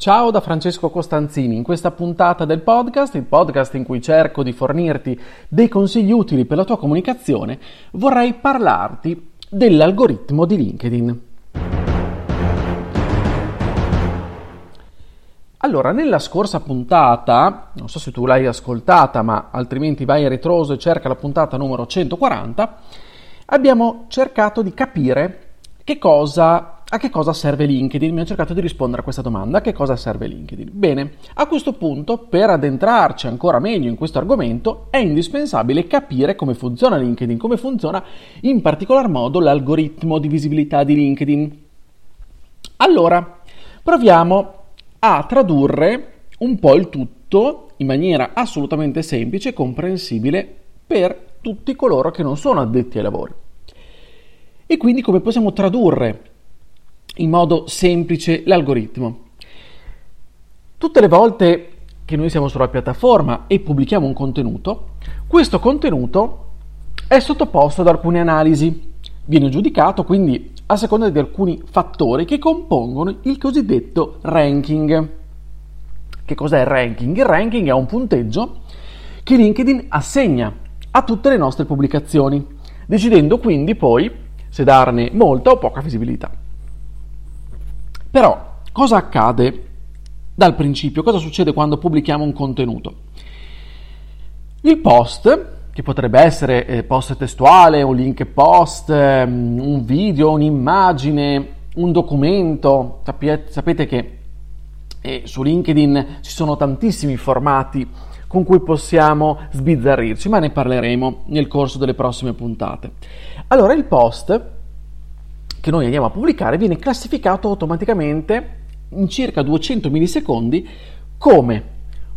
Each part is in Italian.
Ciao da Francesco Costanzini, in questa puntata del podcast, il podcast in cui cerco di fornirti dei consigli utili per la tua comunicazione, vorrei parlarti dell'algoritmo di LinkedIn. Allora, nella scorsa puntata, non so se tu l'hai ascoltata, ma altrimenti vai a ritroso e cerca la puntata numero 140, abbiamo cercato di capire che cosa a che cosa serve LinkedIn? Mi ho cercato di rispondere a questa domanda. A che cosa serve LinkedIn? Bene, a questo punto, per addentrarci ancora meglio in questo argomento, è indispensabile capire come funziona LinkedIn, come funziona in particolar modo l'algoritmo di visibilità di LinkedIn. Allora, proviamo a tradurre un po' il tutto in maniera assolutamente semplice e comprensibile per tutti coloro che non sono addetti ai lavori. E quindi come possiamo tradurre in modo semplice l'algoritmo. Tutte le volte che noi siamo sulla piattaforma e pubblichiamo un contenuto, questo contenuto è sottoposto ad alcune analisi, viene giudicato quindi a seconda di alcuni fattori che compongono il cosiddetto ranking. Che cos'è il ranking? Il ranking è un punteggio che LinkedIn assegna a tutte le nostre pubblicazioni, decidendo quindi poi se darne molta o poca visibilità. Però cosa accade dal principio? Cosa succede quando pubblichiamo un contenuto? Il post, che potrebbe essere eh, post testuale, un link post, ehm, un video, un'immagine, un documento, sapete che eh, su LinkedIn ci sono tantissimi formati con cui possiamo sbizzarrirci, ma ne parleremo nel corso delle prossime puntate. Allora, il post che noi andiamo a pubblicare viene classificato automaticamente in circa 200 millisecondi come,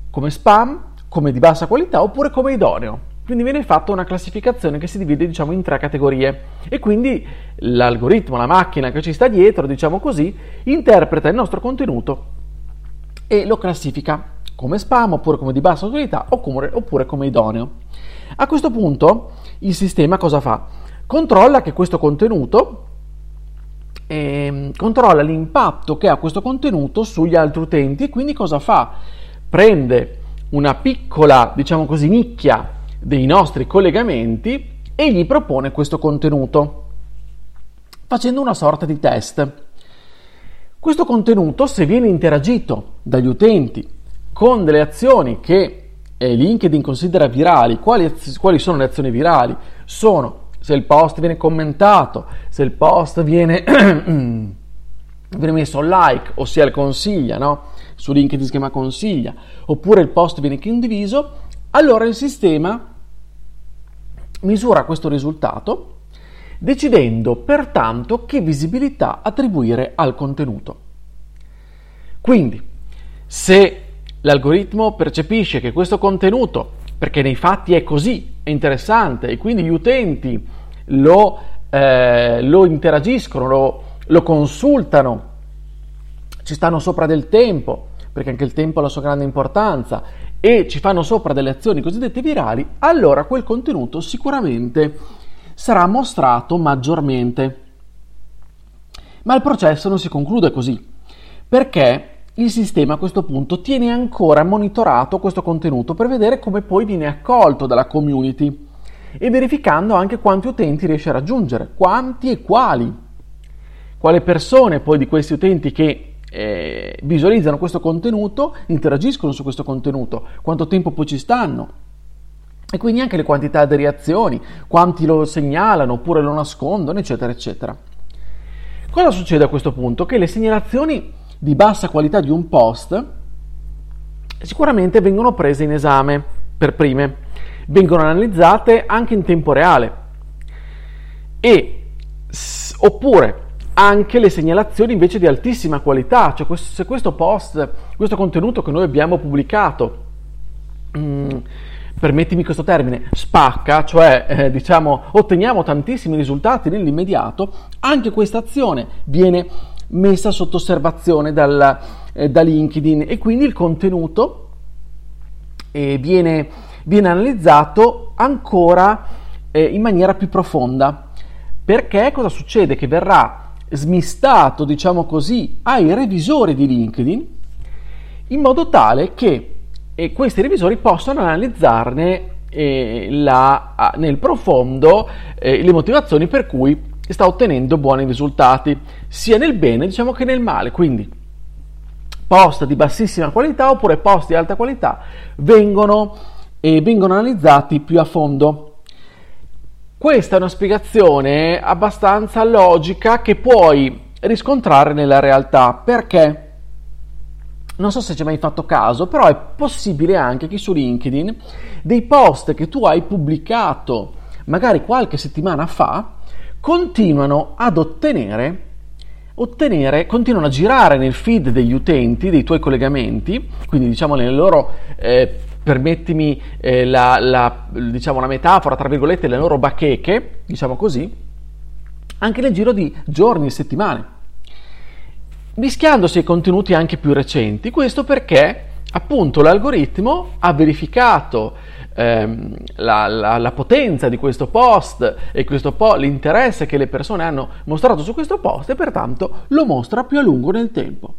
come spam, come di bassa qualità oppure come idoneo. Quindi viene fatta una classificazione che si divide diciamo, in tre categorie e quindi l'algoritmo, la macchina che ci sta dietro, diciamo così, interpreta il nostro contenuto e lo classifica come spam oppure come di bassa qualità oppure, oppure come idoneo. A questo punto il sistema cosa fa? Controlla che questo contenuto eh, controlla l'impatto che ha questo contenuto sugli altri utenti e quindi cosa fa? Prende una piccola, diciamo così, nicchia dei nostri collegamenti e gli propone questo contenuto, facendo una sorta di test. Questo contenuto, se viene interagito dagli utenti con delle azioni che eh, LinkedIn considera virali, quali, quali sono le azioni virali? Sono se il post viene commentato, se il post viene, viene messo like, ossia il consiglia, no? Su LinkedIn si chiama consiglia, oppure il post viene condiviso, allora il sistema misura questo risultato decidendo pertanto che visibilità attribuire al contenuto. Quindi, se l'algoritmo percepisce che questo contenuto perché nei fatti è così, interessante e quindi gli utenti lo, eh, lo interagiscono, lo, lo consultano, ci stanno sopra del tempo, perché anche il tempo ha la sua grande importanza, e ci fanno sopra delle azioni cosiddette virali, allora quel contenuto sicuramente sarà mostrato maggiormente. Ma il processo non si conclude così, perché il sistema a questo punto tiene ancora monitorato questo contenuto per vedere come poi viene accolto dalla community e verificando anche quanti utenti riesce a raggiungere, quanti e quali, quale persone poi di questi utenti che eh, visualizzano questo contenuto interagiscono su questo contenuto, quanto tempo poi ci stanno e quindi anche le quantità di reazioni, quanti lo segnalano oppure lo nascondono, eccetera, eccetera. Cosa succede a questo punto? Che le segnalazioni di bassa qualità di un post sicuramente vengono prese in esame per prime, vengono analizzate anche in tempo reale. E oppure anche le segnalazioni invece di altissima qualità, cioè se questo post, questo contenuto che noi abbiamo pubblicato mm, permettimi questo termine, spacca, cioè eh, diciamo otteniamo tantissimi risultati nell'immediato, anche questa azione viene messa sotto osservazione dal, eh, da LinkedIn e quindi il contenuto eh, viene, viene, analizzato ancora eh, in maniera più profonda. Perché cosa succede? Che verrà smistato, diciamo così, ai revisori di LinkedIn in modo tale che eh, questi revisori possano analizzarne eh, la, nel profondo eh, le motivazioni per cui sta ottenendo buoni risultati, sia nel bene diciamo che nel male. Quindi post di bassissima qualità oppure post di alta qualità vengono, eh, vengono analizzati più a fondo. Questa è una spiegazione abbastanza logica che puoi riscontrare nella realtà. Perché? Non so se ci hai mai fatto caso, però è possibile anche che su LinkedIn dei post che tu hai pubblicato magari qualche settimana fa continuano ad ottenere, ottenere, continuano a girare nel feed degli utenti, dei tuoi collegamenti, quindi diciamo nelle loro, eh, permettimi eh, la, la, diciamo una metafora, tra virgolette, le loro bacheche, diciamo così, anche nel giro di giorni e settimane, mischiandosi ai contenuti anche più recenti, questo perché appunto l'algoritmo ha verificato ehm, la, la, la, potenza di questo post e questo po- l'interesse che le persone hanno mostrato su questo post e pertanto lo mostra più a lungo nel tempo.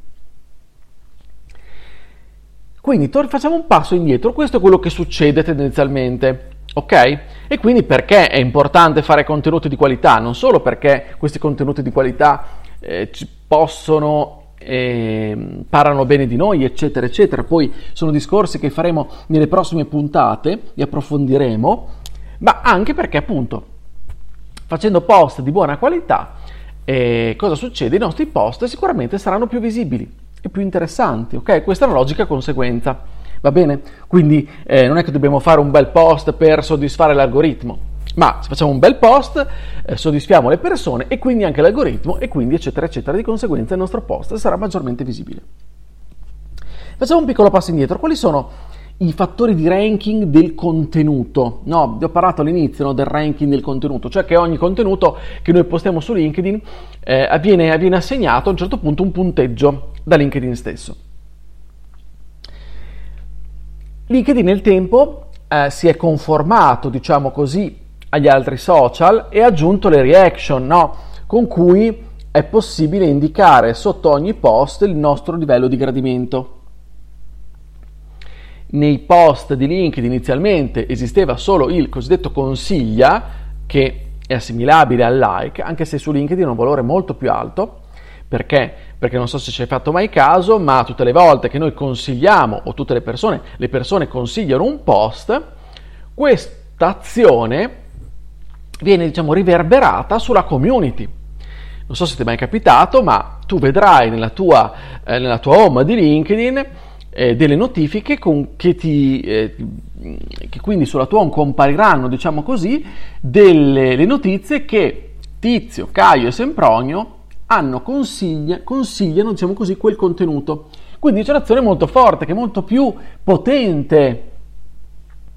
Quindi tor- facciamo un passo indietro, questo è quello che succede tendenzialmente. Ok? E quindi perché è importante fare contenuti di qualità? Non solo perché questi contenuti di qualità eh, ci possono eh, parlano bene di noi, eccetera, eccetera. Poi sono discorsi che faremo nelle prossime puntate e approfondiremo, ma anche perché appunto facendo post di buona qualità, eh, cosa succede? I nostri post sicuramente saranno più visibili e più interessanti, ok? Questa è una logica conseguenza. Va bene? Quindi eh, non è che dobbiamo fare un bel post per soddisfare l'algoritmo, ma se facciamo un bel post eh, soddisfiamo le persone e quindi anche l'algoritmo e quindi eccetera eccetera di conseguenza il nostro post sarà maggiormente visibile. Facciamo un piccolo passo indietro. Quali sono i fattori di ranking del contenuto? No, vi ho parlato all'inizio no, del ranking del contenuto cioè che ogni contenuto che noi postiamo su LinkedIn eh, avviene, avviene assegnato a un certo punto un punteggio da LinkedIn stesso. LinkedIn nel tempo eh, si è conformato, diciamo così, agli altri social e aggiunto le reaction, no? con cui è possibile indicare sotto ogni post il nostro livello di gradimento. Nei post di LinkedIn inizialmente esisteva solo il cosiddetto consiglia, che è assimilabile al like, anche se su LinkedIn ha un valore molto più alto. Perché? Perché non so se ci hai fatto mai caso, ma tutte le volte che noi consigliamo, o tutte le persone, le persone consigliano un post, questa azione viene diciamo riverberata sulla community. Non so se ti è mai capitato, ma tu vedrai nella tua, eh, nella tua home di LinkedIn eh, delle notifiche con, che, ti, eh, che quindi sulla tua home compariranno, diciamo così, delle notizie che Tizio, Caio e Sempronio hanno consiglia, consigliano, diciamo così, quel contenuto. Quindi c'è un'azione molto forte, che è molto più potente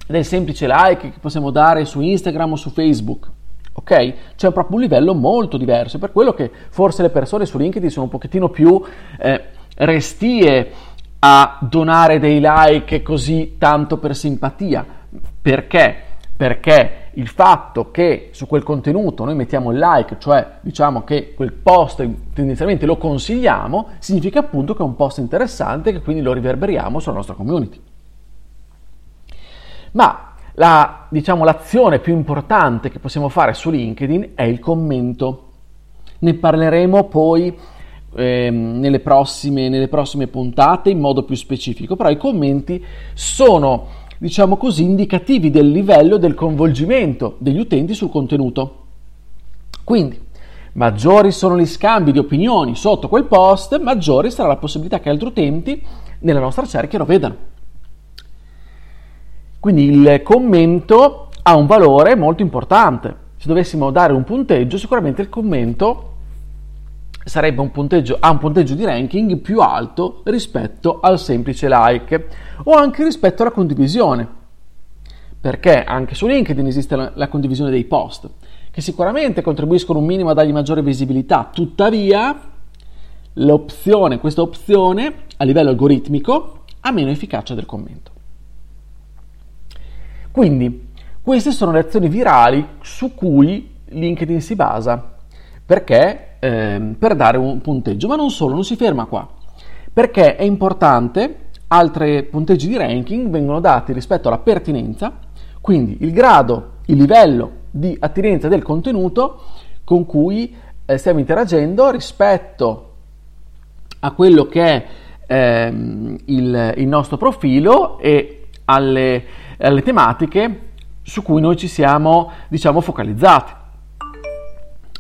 del semplice like che possiamo dare su Instagram o su Facebook ok? C'è proprio un livello molto diverso, per quello che forse le persone su LinkedIn sono un pochettino più eh, restie a donare dei like così tanto per simpatia. Perché? Perché il fatto che su quel contenuto noi mettiamo il like, cioè diciamo che quel post tendenzialmente lo consigliamo, significa appunto che è un post interessante e che quindi lo riverberiamo sulla nostra community. Ma la, diciamo, l'azione più importante che possiamo fare su LinkedIn è il commento. Ne parleremo poi ehm, nelle, prossime, nelle prossime puntate in modo più specifico, però i commenti sono, diciamo così, indicativi del livello del coinvolgimento degli utenti sul contenuto. Quindi, maggiori sono gli scambi di opinioni sotto quel post, maggiore sarà la possibilità che altri utenti nella nostra cerchia lo vedano. Quindi il commento ha un valore molto importante. Se dovessimo dare un punteggio, sicuramente il commento sarebbe un punteggio, ha un punteggio di ranking più alto rispetto al semplice like o anche rispetto alla condivisione. perché anche su LinkedIn esiste la, la condivisione dei post, che sicuramente contribuiscono un minimo a dargli maggiore visibilità, tuttavia l'opzione, questa opzione a livello algoritmico ha meno efficacia del commento. Quindi queste sono le azioni virali su cui LinkedIn si basa. Perché? Eh, per dare un punteggio, ma non solo, non si ferma qua, perché è importante altri punteggi di ranking vengono dati rispetto alla pertinenza, quindi il grado, il livello di attinenza del contenuto con cui eh, stiamo interagendo rispetto a quello che è ehm, il, il, nostro profilo e alle, alle tematiche su cui noi ci siamo, diciamo, focalizzati.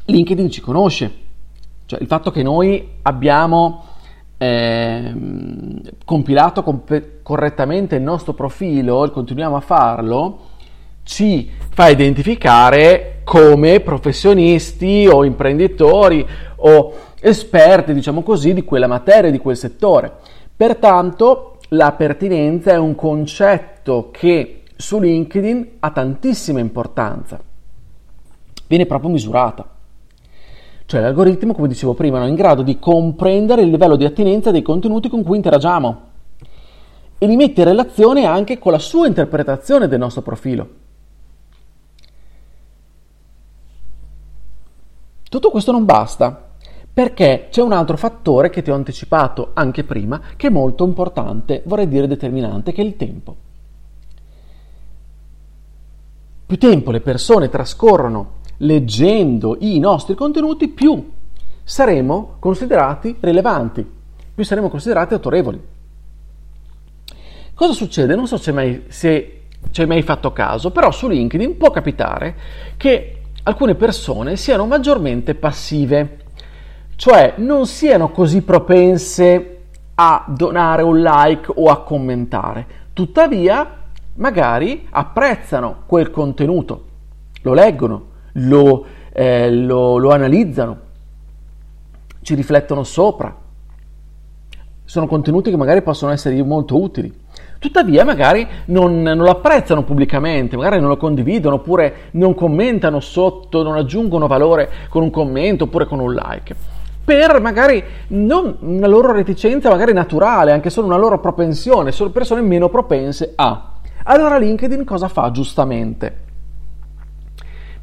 LinkedIn ci conosce, cioè il fatto che noi abbiamo eh, compilato comp- correttamente il nostro profilo e continuiamo a farlo, ci fa identificare come professionisti o imprenditori o esperti, diciamo così, di quella materia, di quel settore. Pertanto la pertinenza è un concetto che su LinkedIn ha tantissima importanza, viene proprio misurata. Cioè l'algoritmo, come dicevo prima, è in grado di comprendere il livello di attinenza dei contenuti con cui interagiamo e li mette in relazione anche con la sua interpretazione del nostro profilo. Tutto questo non basta, perché c'è un altro fattore che ti ho anticipato anche prima, che è molto importante, vorrei dire determinante, che è il tempo. Più tempo le persone trascorrono leggendo i nostri contenuti, più saremo considerati rilevanti, più saremo considerati autorevoli. Cosa succede? Non so se, mai, se ci hai mai fatto caso, però su LinkedIn può capitare che alcune persone siano maggiormente passive, cioè non siano così propense a donare un like o a commentare, tuttavia magari apprezzano quel contenuto, lo leggono, lo, eh, lo, lo analizzano, ci riflettono sopra. Sono contenuti che magari possono essere molto utili. Tuttavia magari non, non, lo apprezzano pubblicamente, magari non lo condividono oppure non commentano sotto, non aggiungono valore con un commento oppure con un like. Per magari non una loro reticenza magari naturale, anche solo una loro propensione, sono persone meno propense a. Allora LinkedIn cosa fa giustamente?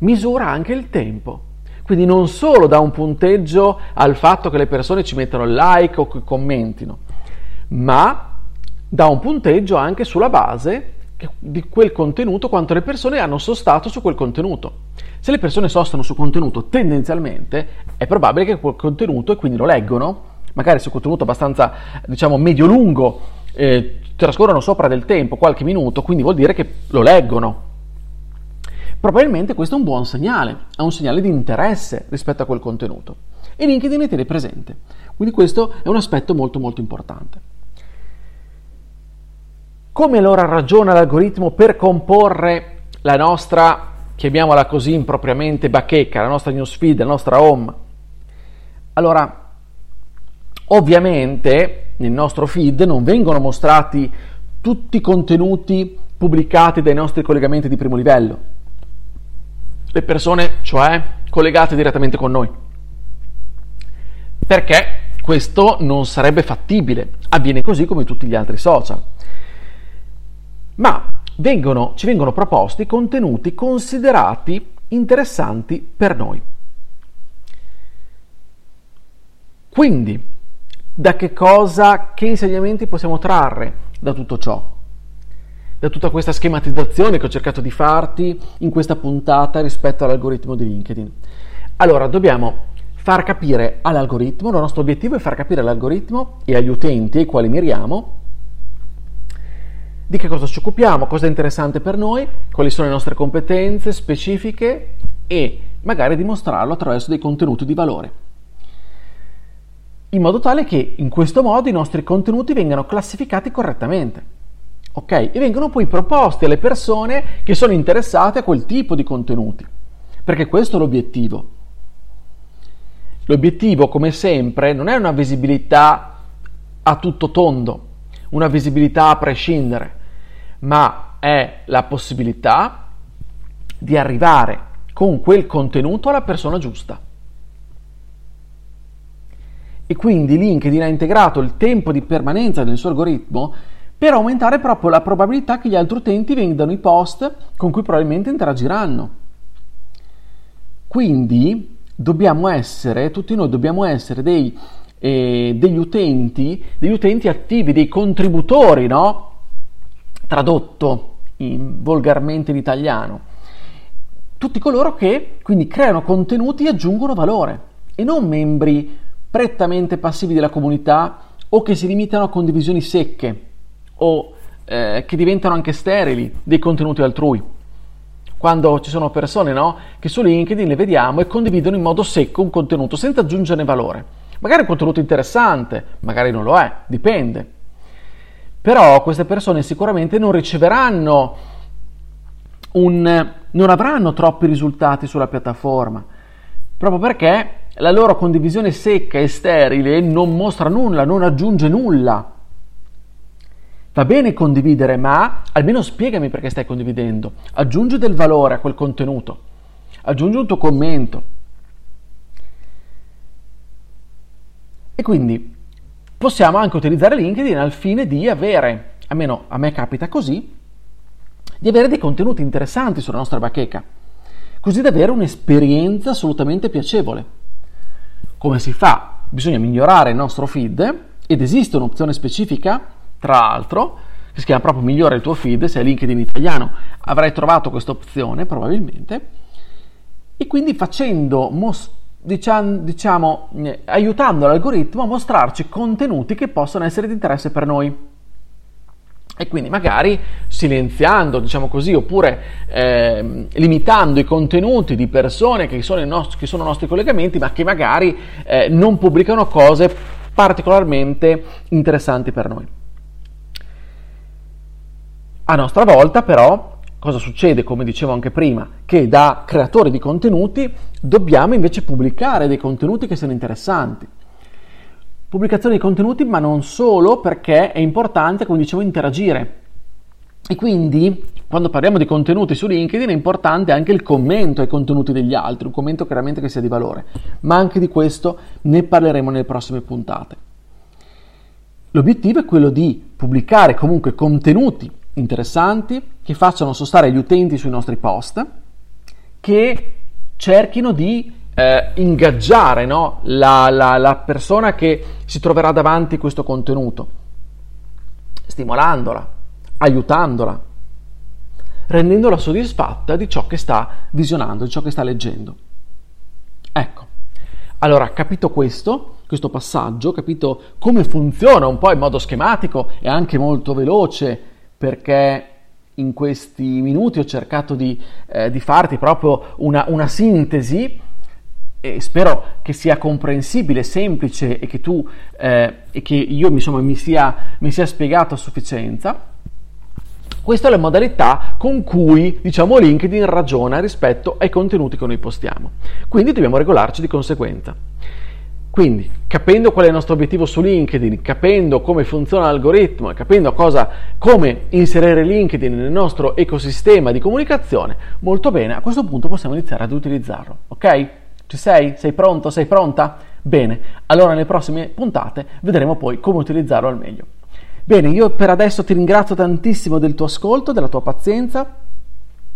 misura anche il tempo. Quindi non solo dà un punteggio al fatto che le persone ci mettano il like o che commentino, ma dà un punteggio anche sulla base di quel contenuto, quanto le persone hanno sostato su quel contenuto. Se le persone sostano su contenuto, tendenzialmente è probabile che quel contenuto, e quindi lo leggono, magari su contenuto abbastanza, diciamo, medio-lungo, eh, trascorrono sopra del tempo, qualche minuto, quindi vuol dire che lo leggono probabilmente questo è un buon segnale, è un segnale di interesse rispetto a quel contenuto. E LinkedIn ne tiene presente. Quindi questo è un aspetto molto molto importante. Come allora ragiona l'algoritmo per comporre la nostra, chiamiamola così impropriamente, bacheca, la nostra newsfeed, la nostra home? Allora, ovviamente nel nostro feed non vengono mostrati tutti i contenuti pubblicati dai nostri collegamenti di primo livello le persone, cioè collegate direttamente con noi. Perché questo non sarebbe fattibile, avviene così come tutti gli altri social. Ma vengono, ci vengono proposti contenuti considerati interessanti per noi. Quindi, da che cosa, che insegnamenti possiamo trarre da tutto ciò? da tutta questa schematizzazione che ho cercato di farti in questa puntata rispetto all'algoritmo di LinkedIn. Allora, dobbiamo far capire all'algoritmo, il nostro obiettivo è far capire all'algoritmo e agli utenti ai quali miriamo di che cosa ci occupiamo, cosa è interessante per noi, quali sono le nostre competenze specifiche e magari dimostrarlo attraverso dei contenuti di valore. In modo tale che in questo modo i nostri contenuti vengano classificati correttamente ok? E vengono poi proposti alle persone che sono interessate a quel tipo di contenuti, perché questo è l'obiettivo. L'obiettivo, come sempre, non è una visibilità a tutto tondo, una visibilità a prescindere, ma è la possibilità di arrivare con quel contenuto alla persona giusta. E quindi LinkedIn ha integrato il tempo di permanenza nel suo algoritmo per aumentare proprio la probabilità che gli altri utenti vendano i post con cui probabilmente interagiranno. Quindi dobbiamo essere, tutti noi dobbiamo essere dei, eh, degli utenti, degli utenti attivi, dei contributori, no? Tradotto in, volgarmente in italiano. Tutti coloro che quindi creano contenuti e aggiungono valore e non membri prettamente passivi della comunità o che si limitano a condivisioni secche o eh, che diventano anche sterili dei contenuti altrui. Quando ci sono persone no, che su LinkedIn le vediamo e condividono in modo secco un contenuto senza aggiungerne valore. Magari un contenuto interessante, magari non lo è, dipende. Però queste persone sicuramente non riceveranno un, non avranno troppi risultati sulla piattaforma, proprio perché la loro condivisione secca e sterile non mostra nulla, non aggiunge nulla. Va bene condividere, ma almeno spiegami perché stai condividendo. Aggiungi del valore a quel contenuto. Aggiungi un tuo commento. E quindi possiamo anche utilizzare LinkedIn al fine di avere, almeno a me capita così, di avere dei contenuti interessanti sulla nostra bacheca, così da avere un'esperienza assolutamente piacevole. Come si fa? Bisogna migliorare il nostro feed ed esiste un'opzione specifica tra l'altro, che si chiama proprio Migliora il tuo feed, se è LinkedIn italiano avrai trovato questa opzione probabilmente, e quindi facendo, mos- diciamo, diciamo aiutando l'algoritmo a mostrarci contenuti che possono essere di interesse per noi. E quindi magari silenziando, diciamo così, oppure eh, limitando i contenuti di persone che sono, i nostri, che sono nostri collegamenti, ma che magari eh, non pubblicano cose particolarmente interessanti per noi. A nostra volta però cosa succede, come dicevo anche prima, che da creatori di contenuti dobbiamo invece pubblicare dei contenuti che siano interessanti. Pubblicazione di contenuti, ma non solo perché è importante, come dicevo, interagire. E quindi, quando parliamo di contenuti su LinkedIn, è importante anche il commento ai contenuti degli altri, un commento chiaramente che sia di valore. Ma anche di questo ne parleremo nelle prossime puntate. L'obiettivo è quello di pubblicare comunque contenuti interessanti, che facciano sostare gli utenti sui nostri post, che cerchino di eh, ingaggiare no? la, la, la persona che si troverà davanti questo contenuto, stimolandola, aiutandola, rendendola soddisfatta di ciò che sta visionando, di ciò che sta leggendo. Ecco, allora capito questo, questo passaggio, capito come funziona un po' in modo schematico e anche molto veloce perché in questi minuti ho cercato di, eh, di farti proprio una, una sintesi e spero che sia comprensibile, semplice e che tu eh, e che io insomma, mi, sia, mi sia spiegato a sufficienza. Questa è la modalità con cui diciamo, LinkedIn ragiona rispetto ai contenuti che noi postiamo. Quindi dobbiamo regolarci di conseguenza. Quindi, capendo qual è il nostro obiettivo su LinkedIn, capendo come funziona l'algoritmo e capendo cosa, come inserire LinkedIn nel nostro ecosistema di comunicazione, molto bene, a questo punto possiamo iniziare ad utilizzarlo. Ok? Ci sei? Sei pronto? Sei pronta? Bene, allora nelle prossime puntate vedremo poi come utilizzarlo al meglio. Bene, io per adesso ti ringrazio tantissimo del tuo ascolto, della tua pazienza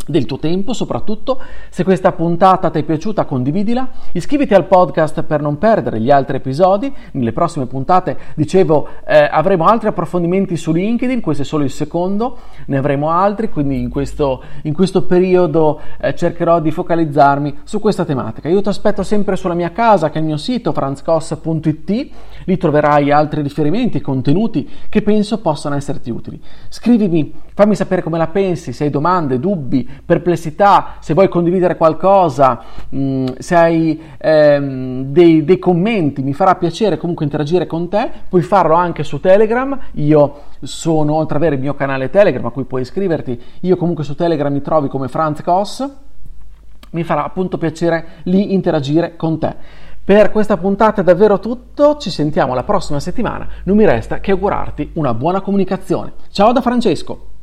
del tuo tempo soprattutto. Se questa puntata ti è piaciuta condividila, iscriviti al podcast per non perdere gli altri episodi. Nelle prossime puntate, dicevo, eh, avremo altri approfondimenti su LinkedIn, questo è solo il secondo, ne avremo altri, quindi in questo, in questo periodo eh, cercherò di focalizzarmi su questa tematica. Io ti aspetto sempre sulla mia casa, che è il mio sito franzcos.it, lì troverai altri riferimenti, contenuti che penso possano esserti utili. Scrivimi, fammi sapere come la pensi, se hai domande, dubbi, perplessità, se vuoi condividere qualcosa, mm, se hai ehm, dei, dei commenti, mi farà piacere comunque interagire con te, puoi farlo anche su Telegram, io sono, oltre ad avere il mio canale Telegram a cui puoi iscriverti, io comunque su Telegram mi trovi come Franz Koss, mi farà appunto piacere lì interagire con te. Per questa puntata è davvero tutto, ci sentiamo la prossima settimana, non mi resta che augurarti una buona comunicazione. Ciao da Francesco!